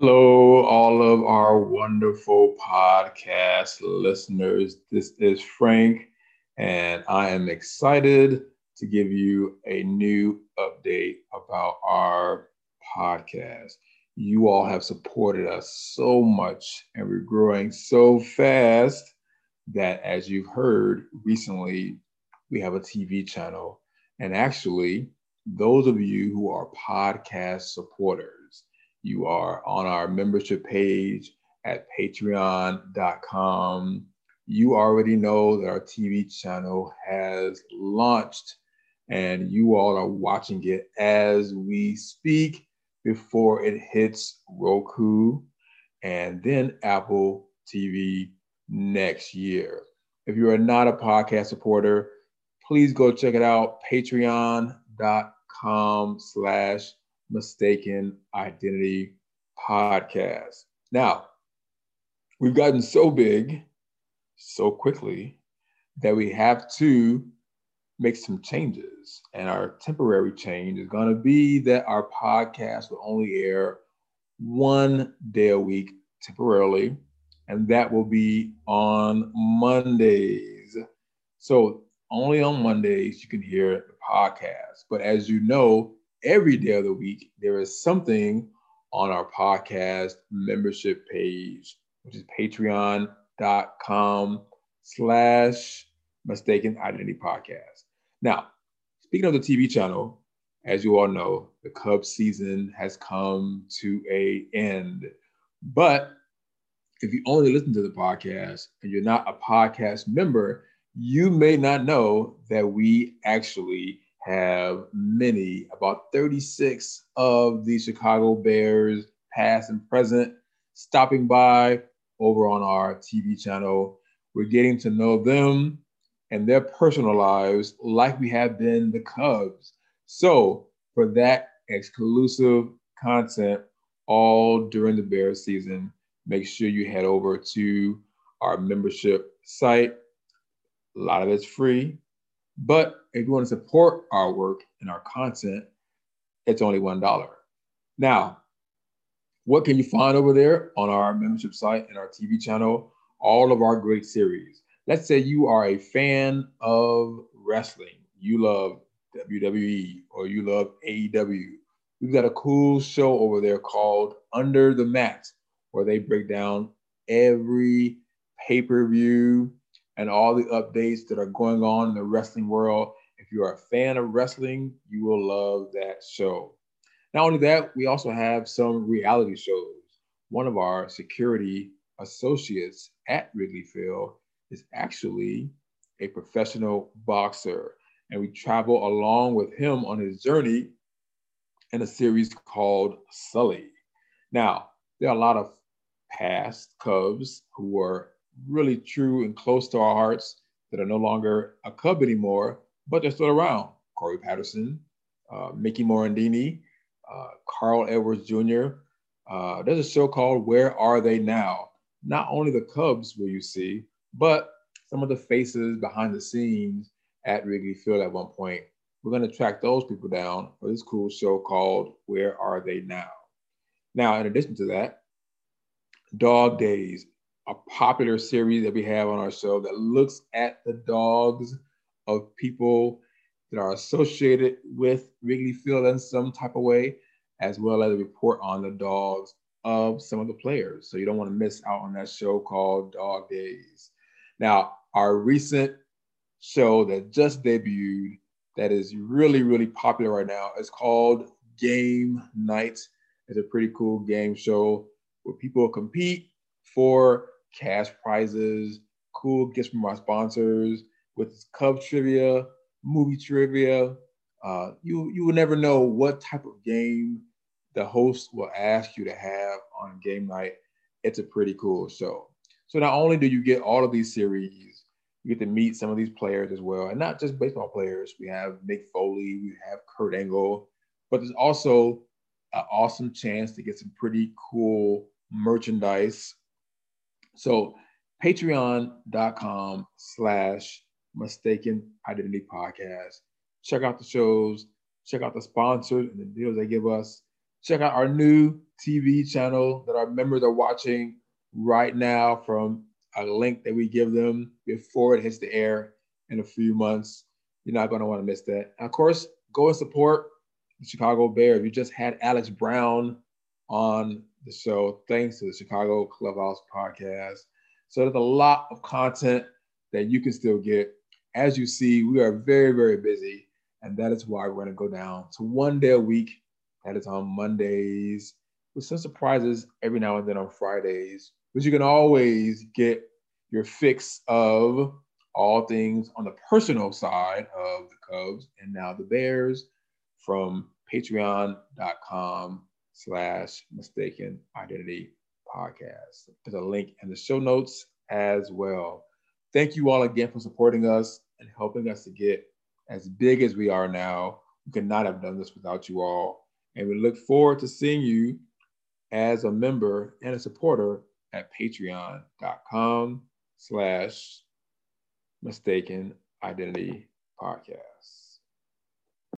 Hello, all of our wonderful podcast listeners. This is Frank, and I am excited to give you a new update about our podcast. You all have supported us so much, and we're growing so fast that, as you've heard recently, we have a TV channel. And actually, those of you who are podcast supporters, you are on our membership page at patreon.com. You already know that our TV channel has launched and you all are watching it as we speak before it hits Roku and then Apple TV next year. If you are not a podcast supporter, please go check it out, patreon.com slash mistaken identity podcast. Now, we've gotten so big so quickly that we have to make some changes. And our temporary change is going to be that our podcast will only air one day a week temporarily, and that will be on Mondays. So, only on Mondays you can hear the podcast. But as you know, every day of the week, there is something on our podcast membership page, which is patreon.com slash mistaken identity podcast. Now, speaking of the TV channel, as you all know, the Cubs season has come to a end. But if you only listen to the podcast and you're not a podcast member, you may not know that we actually have many, about 36 of the Chicago Bears, past and present, stopping by over on our TV channel. We're getting to know them and their personal lives like we have been the Cubs. So, for that exclusive content all during the Bears season, make sure you head over to our membership site. A lot of it's free. But if you want to support our work and our content, it's only $1. Now, what can you find over there on our membership site and our TV channel? All of our great series. Let's say you are a fan of wrestling, you love WWE or you love AEW. We've got a cool show over there called Under the Mat, where they break down every pay per view, and all the updates that are going on in the wrestling world. If you are a fan of wrestling, you will love that show. Not only that, we also have some reality shows. One of our security associates at Wrigley Field is actually a professional boxer, and we travel along with him on his journey in a series called Sully. Now, there are a lot of past Cubs who were really true and close to our hearts that are no longer a Cub anymore, but they're still around. Corey Patterson, uh, Mickey Morandini, uh, Carl Edwards Jr. Uh, there's a show called Where Are They Now? Not only the Cubs will you see, but some of the faces behind the scenes at Wrigley Field at one point. We're going to track those people down for this cool show called Where Are They Now? Now, in addition to that, Dog Days a popular series that we have on our show that looks at the dogs of people that are associated with Wrigley Field in some type of way, as well as a report on the dogs of some of the players. So you don't want to miss out on that show called Dog Days. Now, our recent show that just debuted that is really, really popular right now is called Game Night. It's a pretty cool game show where people compete for cash prizes, cool gifts from our sponsors with Cub trivia, movie trivia. Uh, you you will never know what type of game the host will ask you to have on game night. It's a pretty cool show. So not only do you get all of these series, you get to meet some of these players as well, and not just baseball players. We have Mick Foley, we have Kurt Angle, but there's also an awesome chance to get some pretty cool merchandise so patreon.com slash mistaken identity podcast. Check out the shows, check out the sponsors and the deals they give us. check out our new TV channel that our members are watching right now from a link that we give them before it hits the air in a few months. You're not going to want to miss that. And of course, go and support the Chicago Bears. We just had Alex Brown on the show, thanks to the Chicago Clubhouse podcast. So there's a lot of content that you can still get. As you see, we are very, very busy. And that is why we're going to go down to one day a week. That is on Mondays, with some surprises every now and then on Fridays. But you can always get your fix of all things on the personal side of the Cubs and now the Bears from patreon.com slash mistaken identity podcast. There's a link in the show notes as well. Thank you all again for supporting us and helping us to get as big as we are now. We could not have done this without you all. And we look forward to seeing you as a member and a supporter at patreon.com slash mistaken identity podcast.